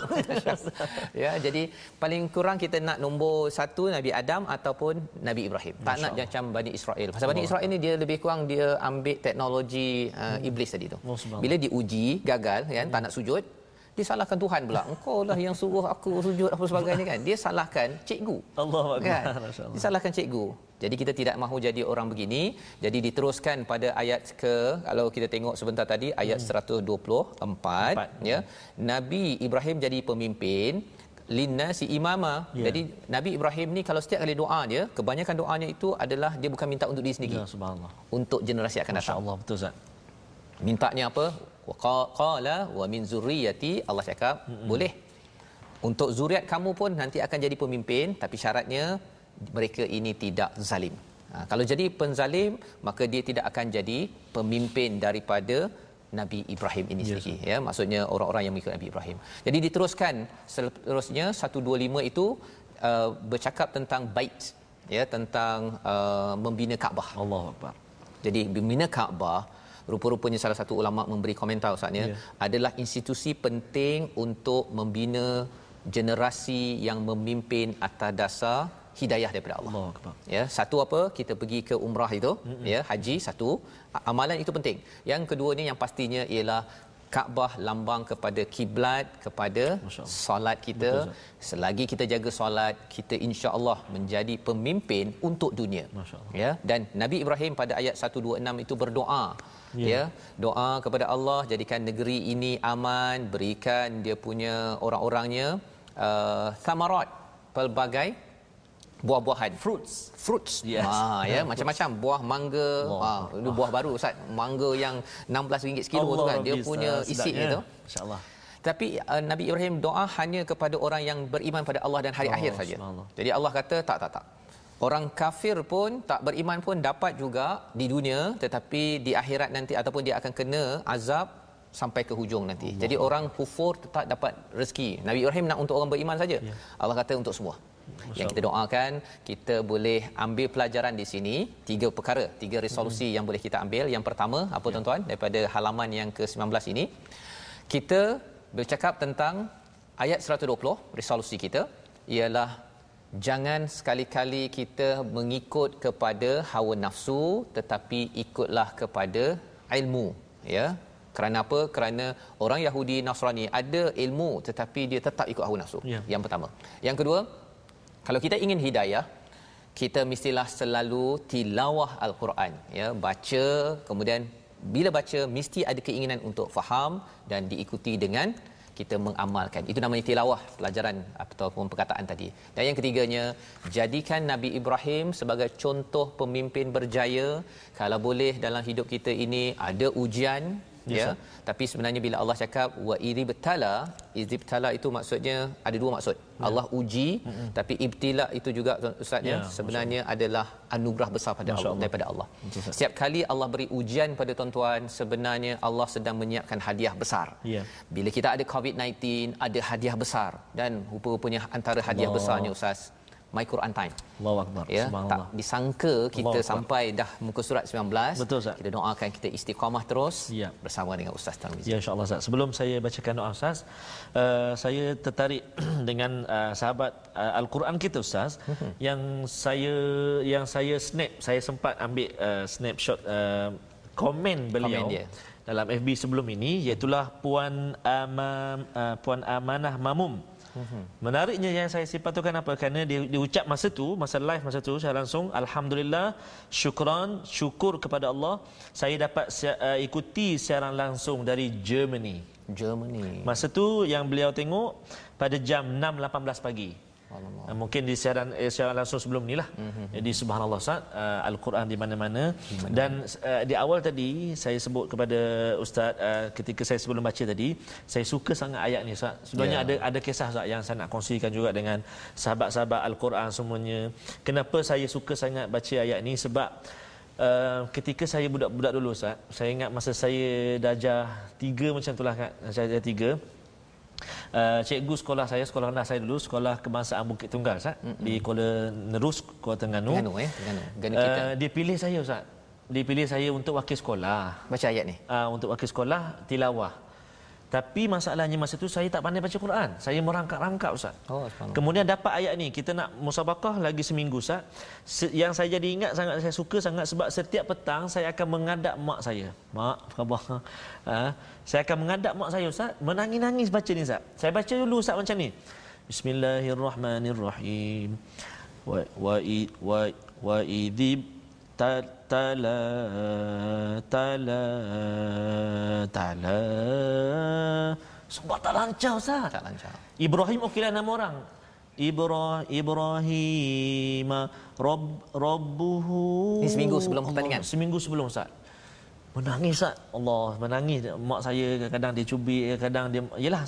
ya. Jadi paling kurang kita nak nombor satu Nabi Adam ataupun Nabi Ibrahim. Tak nak macam Bani Israel. Pasal Bani Israel ni dia lebih kurang dia ambil teknologi uh, iblis tadi tu. Bila diuji gagal kan hmm. tak nak sujud dia salahkan Tuhan pula. Engkau lah yang suruh aku sujud apa sebagainya kan. Dia salahkan cikgu. Allah kan? Dia salahkan cikgu. Jadi kita tidak mahu jadi orang begini. Jadi diteruskan pada ayat ke kalau kita tengok sebentar tadi ayat hmm. 124 Empat. ya. Nabi Ibrahim jadi pemimpin linna si imama. Yeah. Jadi Nabi Ibrahim ni kalau setiap kali doa dia, kebanyakan doanya itu adalah dia bukan minta untuk diri sendiri. Ya subhanallah. Untuk generasi akan datang. Masya-Allah betul Ustaz. Mintanya apa? Qala wa min zurriyyati Allah cakap mm-hmm. boleh. Untuk zuriat kamu pun nanti akan jadi pemimpin tapi syaratnya mereka ini tidak zalim. Ha, kalau jadi penzalim maka dia tidak akan jadi pemimpin daripada Nabi Ibrahim ini yes. sendiri ya. Maksudnya orang-orang yang mengikut Nabi Ibrahim. Jadi diteruskan seterusnya 125 itu uh, bercakap tentang bait ya tentang uh, membina Kaabah. Allahuakbar jadi membina Kaabah rupa-rupanya salah satu ulama memberi komentar ustaznya yeah. adalah institusi penting untuk membina generasi yang memimpin atas dasar hidayah daripada Allah. Allah ya, satu apa? Kita pergi ke umrah itu, mm-hmm. ya, haji satu, amalan itu penting. Yang keduanya yang pastinya ialah Kaabah lambang kepada kiblat kepada solat kita Betul, selagi kita jaga solat kita insya-Allah menjadi pemimpin untuk dunia ya dan Nabi Ibrahim pada ayat 126 itu berdoa ya. ya doa kepada Allah jadikan negeri ini aman berikan dia punya orang-orangnya uh, samarat pelbagai buah-buahan. Fruits. Fruits. Yes. ha ya macam-macam. Buah mangga. Ha itu buah baru ustaz. Mangga yang 16 ringgit sekilo Allah tu kan dia punya isi itu. Insyaallah. Tapi uh, Nabi Ibrahim doa hanya kepada orang yang beriman pada Allah dan hari oh, akhir saja. Jadi Allah kata tak tak tak. Orang kafir pun tak beriman pun dapat juga di dunia tetapi di akhirat nanti ataupun dia akan kena azab sampai ke hujung nanti. Allah. Jadi orang kufur tetap dapat rezeki. Nabi Ibrahim nak untuk orang beriman saja. Ya. Allah kata untuk semua. Yang kita doakan kita boleh ambil pelajaran di sini tiga perkara, tiga resolusi hmm. yang boleh kita ambil. Yang pertama apa ya. tuan-tuan daripada halaman yang ke-19 ini kita bercakap tentang ayat 120 resolusi kita ialah jangan sekali-kali kita mengikut kepada hawa nafsu tetapi ikutlah kepada ilmu ya. Kerana apa? Kerana orang Yahudi Nasrani ada ilmu tetapi dia tetap ikut hawa nafsu ya. yang pertama. Yang kedua kalau kita ingin hidayah kita mestilah selalu tilawah al-Quran ya. Baca kemudian bila baca mesti ada keinginan untuk faham dan diikuti dengan kita mengamalkan. Itu namanya tilawah pelajaran ataupun perkataan tadi. Dan yang ketiganya, jadikan Nabi Ibrahim sebagai contoh pemimpin berjaya. Kalau boleh dalam hidup kita ini ada ujian, yes, ya. Tapi sebenarnya bila Allah cakap wa iribtala, izibtala itu maksudnya ada dua maksud. Ya. Allah uji, mm-hmm. tapi ibtila itu juga ustaznya ya, sebenarnya adalah anugerah besar pada Allah, Allah daripada Allah. Masya Setiap kali Allah beri ujian pada tuan-tuan, sebenarnya Allah sedang menyiapkan hadiah besar. Ya. Bila kita ada COVID-19, ada hadiah besar dan rupa-rupanya antara hadiah Allah. besarnya ustaz My Quran Time. Allahu Akbar. Ya, tak disangka kita sampai dah muka surat 19. Betul Ustaz. Kita doakan kita istiqamah terus ya. bersama dengan Ustaz Tarmizi. Ya insya-Allah Ustaz. Sebelum saya bacakan doa Ustaz, uh, saya tertarik dengan uh, sahabat uh, Al-Quran kita Ustaz uh-huh. yang saya yang saya snap, saya sempat ambil uh, snapshot uh, komen beliau komen dalam FB sebelum ini iaitu puan Amam uh, puan Amanah Mamum Mhm. Menariknya yang saya sifatukan apa? Kerana dia, dia ucap masa tu, masa live masa tu, saya langsung Alhamdulillah, syukran, syukur kepada Allah. Saya dapat uh, ikuti siaran langsung dari Germany. Germany. Masa tu yang beliau tengok pada jam 6.18 pagi. Allah. Uh, mungkin di siaran eh, siaran langsung sebelum ni lah. Mm-hmm. Jadi subhanallah Ustaz, uh, Al-Quran di mana-mana. Mm-hmm. Dan uh, di awal tadi saya sebut kepada Ustaz uh, ketika saya sebelum baca tadi, saya suka sangat ayat ni Ustaz. Sebenarnya yeah. ada ada kisah Ustaz yang saya nak kongsikan juga dengan sahabat-sahabat Al-Quran semuanya. Kenapa saya suka sangat baca ayat ni sebab Uh, ketika saya budak-budak dulu Ustaz, saya ingat masa saya darjah tiga macam itulah kan, saya darjah tiga. Uh, cikgu sekolah saya, sekolah rendah saya dulu, sekolah kebangsaan Bukit Tunggal Ustaz, mm-hmm. di Kuala Nerus, Kuala Terengganu. Terengganu eh, Terengganu. Uh, dia pilih saya Ustaz. Dia pilih saya untuk wakil sekolah. Baca ayat ni? Uh, untuk wakil sekolah, tilawah. Tapi masalahnya masa itu saya tak pandai baca Quran. Saya merangkak-rangkak Ustaz. Oh, Kemudian dapat ayat ni, kita nak musabakah lagi seminggu Ustaz. Yang saya jadi ingat sangat saya suka sangat sebab setiap petang saya akan mengadap mak saya. Mak, khabar. Ha? Saya akan mengadap mak saya Ustaz, menangis-nangis baca ni Ustaz. Saya baca dulu Ustaz macam ni. Bismillahirrahmanirrahim. Wa wa wa wa idib tala tala tala. Sebab tak lancar Ustaz. Tak lancar. Ibrahim okeylah nama orang. Ibra Ibrahim Rabb Rabbuhu. Ini seminggu sebelum pertandingan? Seminggu sebelum Ustaz. Menangis Ustaz. Allah menangis. Mak saya kadang dia cubit Kadang dia Yelah.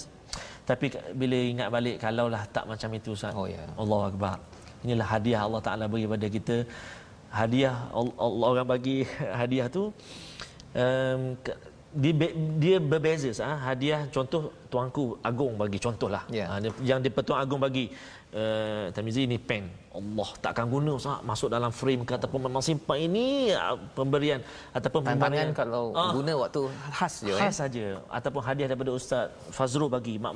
Tapi bila ingat balik Kalaulah tak macam itu Ustaz. Oh ya. Yeah. Allah Akbar. Inilah hadiah Allah Ta'ala bagi pada kita hadiah Allah orang bagi hadiah tu um, dia, dia berbeza ah hadiah contoh tuanku agung bagi contohlah. Yeah. uh, yang di petuan agung bagi uh, Tamizi ini pen. Allah takkan guna sah. Masuk dalam frame ke ataupun memang simpan ini uh, pemberian ataupun pemberian. kalau uh, guna waktu khas je khas eh? saja. Ataupun hadiah daripada ustaz Fazrul bagi mak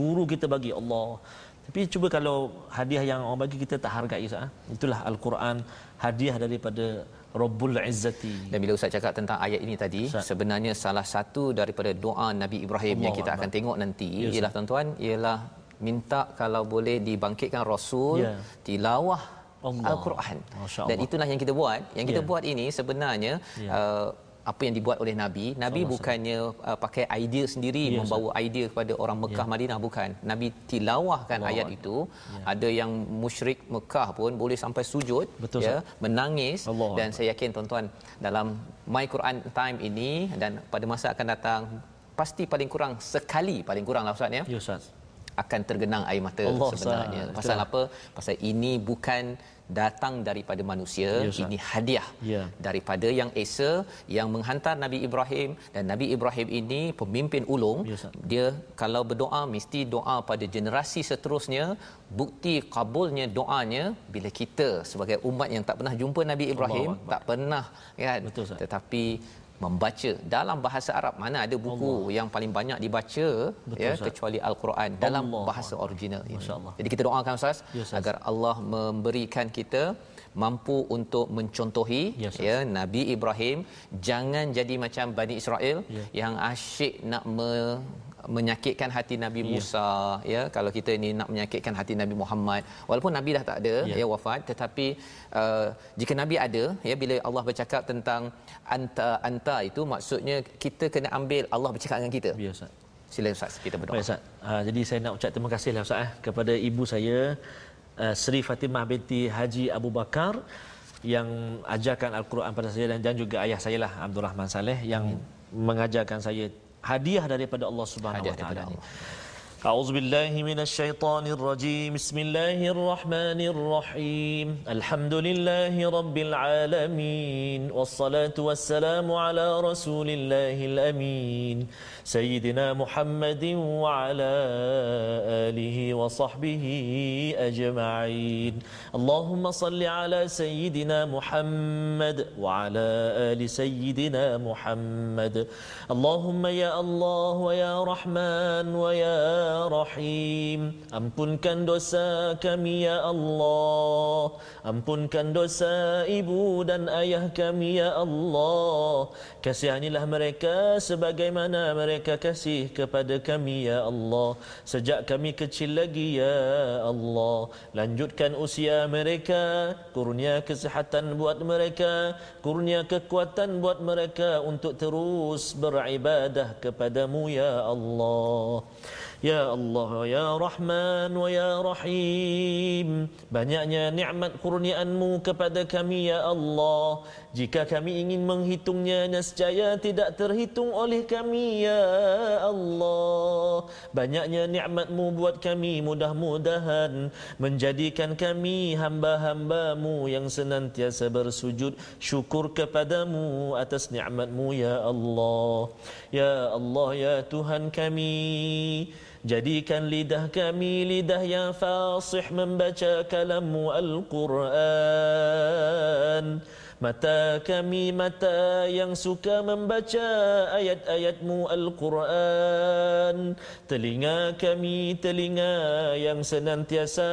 guru kita bagi Allah. Tapi cuba kalau hadiah yang orang bagi kita tak hargai sah. Itulah al-Quran hadiah daripada Rabbul Izzati. Dan bila Ustaz cakap tentang ayat ini tadi, Ustaz. sebenarnya salah satu daripada doa Nabi Ibrahim Allah yang kita Allah. akan tengok nanti ya, ialah tuan-tuan ialah minta kalau boleh dibangkitkan rasul ya. tilawah Allah. Al-Quran. Dan itulah yang kita buat. Yang kita ya. buat ini sebenarnya ya. uh, apa yang dibuat oleh nabi nabi Sama bukannya uh, pakai idea sendiri ya, membawa sah. idea kepada orang Mekah ya. Madinah bukan nabi tilawahkan Allah. ayat itu ya. ada yang musyrik Mekah pun boleh sampai sujud Betul, ya sah. menangis Allah. dan saya yakin tuan-tuan dalam my Quran time ini dan pada masa akan datang pasti paling kurang sekali paling kurang lah ustaz ya ya ustaz akan tergenang air mata Allah sebenarnya sah. pasal Betul. apa pasal ini bukan datang daripada manusia yes, ini hadiah yeah. daripada yang esa yang menghantar Nabi Ibrahim. Dan Nabi Ibrahim ini pemimpin ulung. Yes, dia kalau berdoa mesti doa pada generasi seterusnya. Bukti kabulnya doanya bila kita sebagai umat yang tak pernah jumpa Nabi Ibrahim Allah tak pernah kan? Betul, tetapi membaca dalam bahasa Arab mana ada buku Allah. yang paling banyak dibaca Betul, ya Ustaz. kecuali al-Quran dalam Allah. bahasa original ini. Jadi kita doakan Ustaz ya, agar Allah memberikan kita mampu untuk mencontohi ya, ya Nabi Ibrahim jangan jadi macam Bani Israel ya. yang asyik nak me, menyakitkan hati Nabi ya. Musa ya. Kalau kita ini nak menyakitkan hati Nabi Muhammad walaupun Nabi dah tak ada ya, ya wafat tetapi uh, jika Nabi ada ya bila Allah bercakap tentang anta anta itu maksudnya kita kena ambil Allah bercakap dengan kita. Ya ustaz. Sila ustaz kita berdoa. Baik, ustaz. Uh, jadi saya nak ucap terima kasihlah ustaz eh, kepada ibu saya uh, Sri Fatimah binti Haji Abu Bakar yang ajarkan al-Quran pada saya dan, dan juga ayah saya lah Abdul Rahman Saleh yang hmm. mengajarkan saya hadiah daripada Allah Subhanahu wa taala أعوذ بالله من الشيطان الرجيم. بسم الله الرحمن الرحيم. الحمد لله رب العالمين والصلاة والسلام على رسول الله الأمين سيدنا محمد وعلى آله وصحبه أجمعين. اللهم صل على سيدنا محمد وعلى آل سيدنا محمد. اللهم يا الله ويا رحمن ويا rahim. Ampunkan dosa kami ya Allah. Ampunkan dosa ibu dan ayah kami ya Allah. Kasihanilah mereka sebagaimana mereka kasih kepada kami ya Allah. Sejak kami kecil lagi ya Allah. Lanjutkan usia mereka. Kurnia kesihatan buat mereka. Kurnia kekuatan buat mereka Untuk terus beribadah kepadamu ya Allah. Ya Allah ya Rahman wa ya Rahim. Banyaknya nikmat kurniaanmu kepada kami ya Allah. Jika kami ingin menghitungnya nescaya tidak terhitung oleh kami ya Allah. Banyaknya nikmatmu buat kami mudah-mudahan menjadikan kami hamba-hambamu yang senantiasa bersujud syukur kepadamu atas nikmatmu ya Allah. Ya Allah ya Tuhan kami Jadikan lidah kami lidah yang fasih membaca kalammu Al-Quran. Mata kami mata yang suka membaca ayat-ayatmu Al-Quran Telinga kami telinga yang senantiasa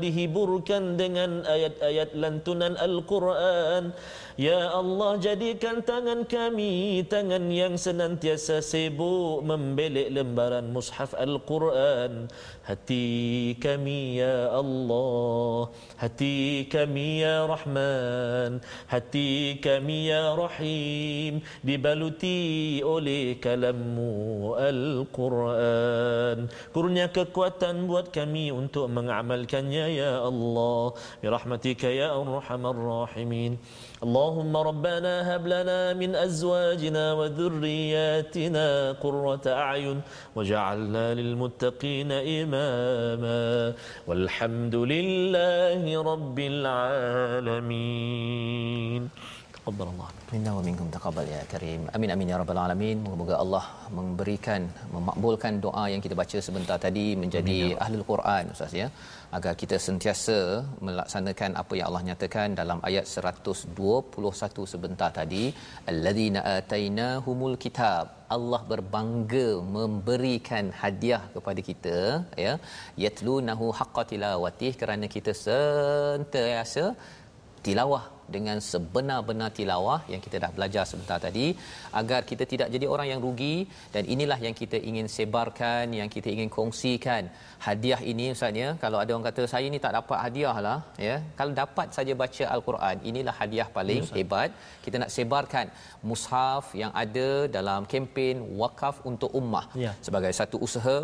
dihiburkan dengan ayat-ayat lantunan Al-Quran Ya Allah jadikan tangan kami tangan yang senantiasa sibuk membelik lembaran mushaf Al-Quran. Hati kami ya Allah. Hati kami ya Rahman. Hati kami ya Rahim. Dibaluti oleh kalammu Al-Quran. Kurnia kekuatan buat kami untuk mengamalkannya ya Allah. Birahmatika ya Ar-Rahman Rahimin اللهم ربنا هب لنا من أزواجنا وذرياتنا قرة أعين وجعلنا للمتقين إماما والحمد لله رب العالمين تقبل الله منا ومنكم تقبل يا كريم amin amin ya rabbal alamin moga Allah memberikan memakbulkan doa yang kita baca sebentar tadi menjadi amin, ya ahlul Quran ustaz ya agar kita sentiasa melaksanakan apa yang Allah nyatakan dalam ayat 121 sebentar tadi. Alladzina atainahumul kitab. Allah berbangga memberikan hadiah kepada kita ya. Yatlunahu haqqa tilawati kerana kita sentiasa tilawah dengan sebenar-benar tilawah yang kita dah belajar sebentar tadi agar kita tidak jadi orang yang rugi. Dan inilah yang kita ingin sebarkan yang kita ingin kongsikan. Hadiah ini ustaz ya kalau ada orang kata saya ni tak dapat hadiah lah ya. Kalau dapat saja baca al-Quran inilah hadiah paling yes, hebat. Kita nak sebarkan mushaf yang ada dalam kempen wakaf untuk ummah. Ya. sebagai satu usaha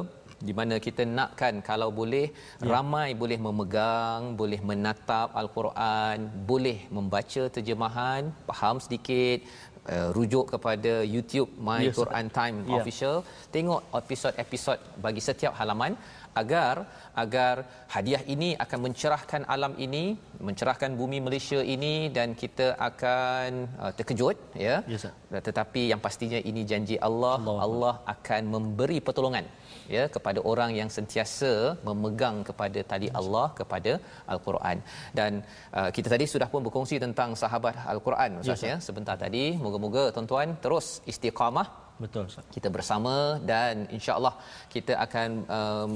di mana kita nakkan kalau boleh ya. ramai boleh memegang boleh menatap al-Quran boleh membaca terjemahan faham sedikit uh, rujuk kepada YouTube My yes, Quran Time ya. official. Tengok episod-episod bagi setiap halaman agar agar hadiah ini akan mencerahkan alam ini mencerahkan bumi Malaysia ini dan kita akan uh, terkejut ya. Yes, tetapi yang pastinya ini janji Allah Allah, Allah akan memberi pertolongan ya kepada orang yang sentiasa memegang kepada tali Allah kepada al-Quran. Dan uh, kita tadi sudah pun berkongsi tentang sahabat al-Quran ustaz ya, sebentar tadi moga-moga tuan-tuan terus istiqamah Betul Ustaz. Kita bersama dan insya-Allah kita akan uh,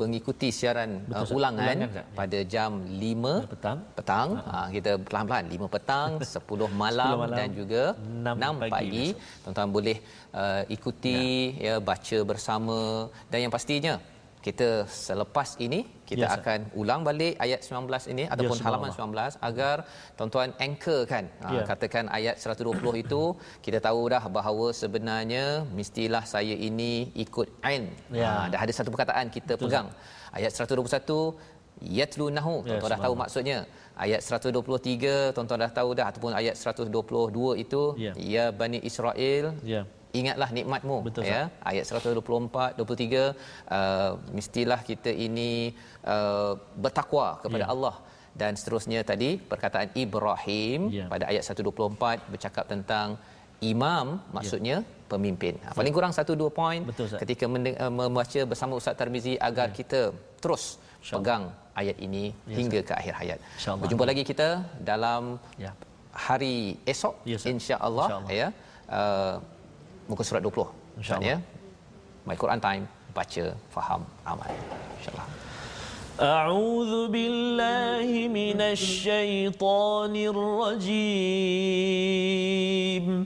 mengikuti siaran uh, ulangan, ulangan ya. pada jam 5 petang. Petang. Ha. Uh, kita perlahan-lahan 5 petang, 10 malam, 10 malam dan juga 6, 6 pagi. pagi. Tuan-tuan boleh uh, ikuti ya. ya baca bersama dan yang pastinya kita selepas ini kita yes, akan ulang balik ayat 19 ini ataupun yes, halaman 19 agar tuan-tuan anchor kan yeah. Ya. katakan ayat 120 itu kita tahu dah bahawa sebenarnya mestilah saya ini ikut ain yeah. ha, dah ada satu perkataan kita Betul, pegang ayat 121 yatlunahu tuan-tuan yes, dah tahu maksudnya ayat 123 tuan-tuan dah tahu dah ataupun ayat 122 itu yeah. ya bani Israel yeah ingatlah nikmatmu Betul, ya sah. ayat 124 23 uh, mestilah kita ini uh, bertakwa kepada ya. Allah dan seterusnya tadi perkataan Ibrahim ya. pada ayat 124 bercakap tentang imam maksudnya ya. pemimpin ya. paling kurang satu dua poin Betul, ketika uh, membaca bersama Ustaz Tarmizi agar ya. kita terus pegang ayat ini ya, hingga ke akhir hayat berjumpa lagi kita dalam ya. hari esok ya, insya-Allah insya ya uh, muka surat 20 insyaallah ya my Quran time baca faham amal insyaallah أعوذ بالله من الشيطان الرجيم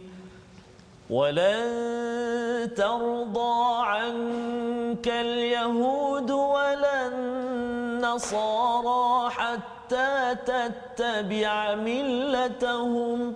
ولن ترضى عنك اليهود ولا النصارى حتى تتبع ملتهم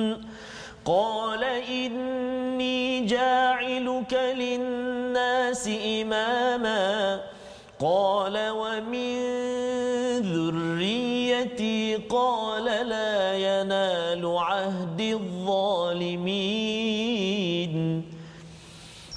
قال إني جاعلك للناس إماما. قال ومن ذريتي قال لا ينال عهد الظالمين.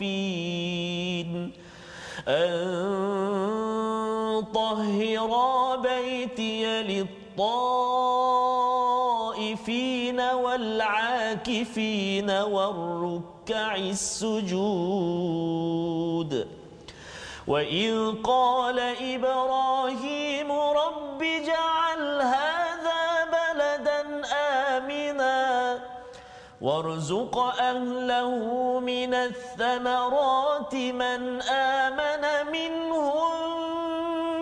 للطائفين أن طهرا بيتي للطائفين والعاكفين والركع السجود. وإذ قال إبراهيم رب اجعل هذا وارزق أهله من الثمرات من آمن منهم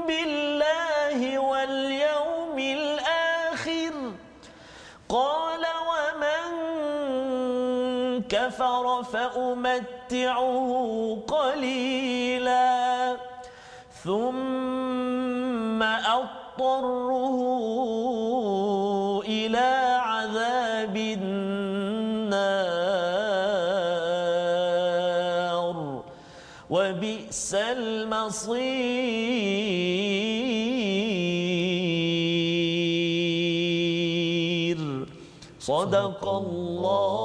بالله واليوم الآخر. قال ومن كفر فأمتعه قليلا. ثم أضطره المصير صدق الله العظيم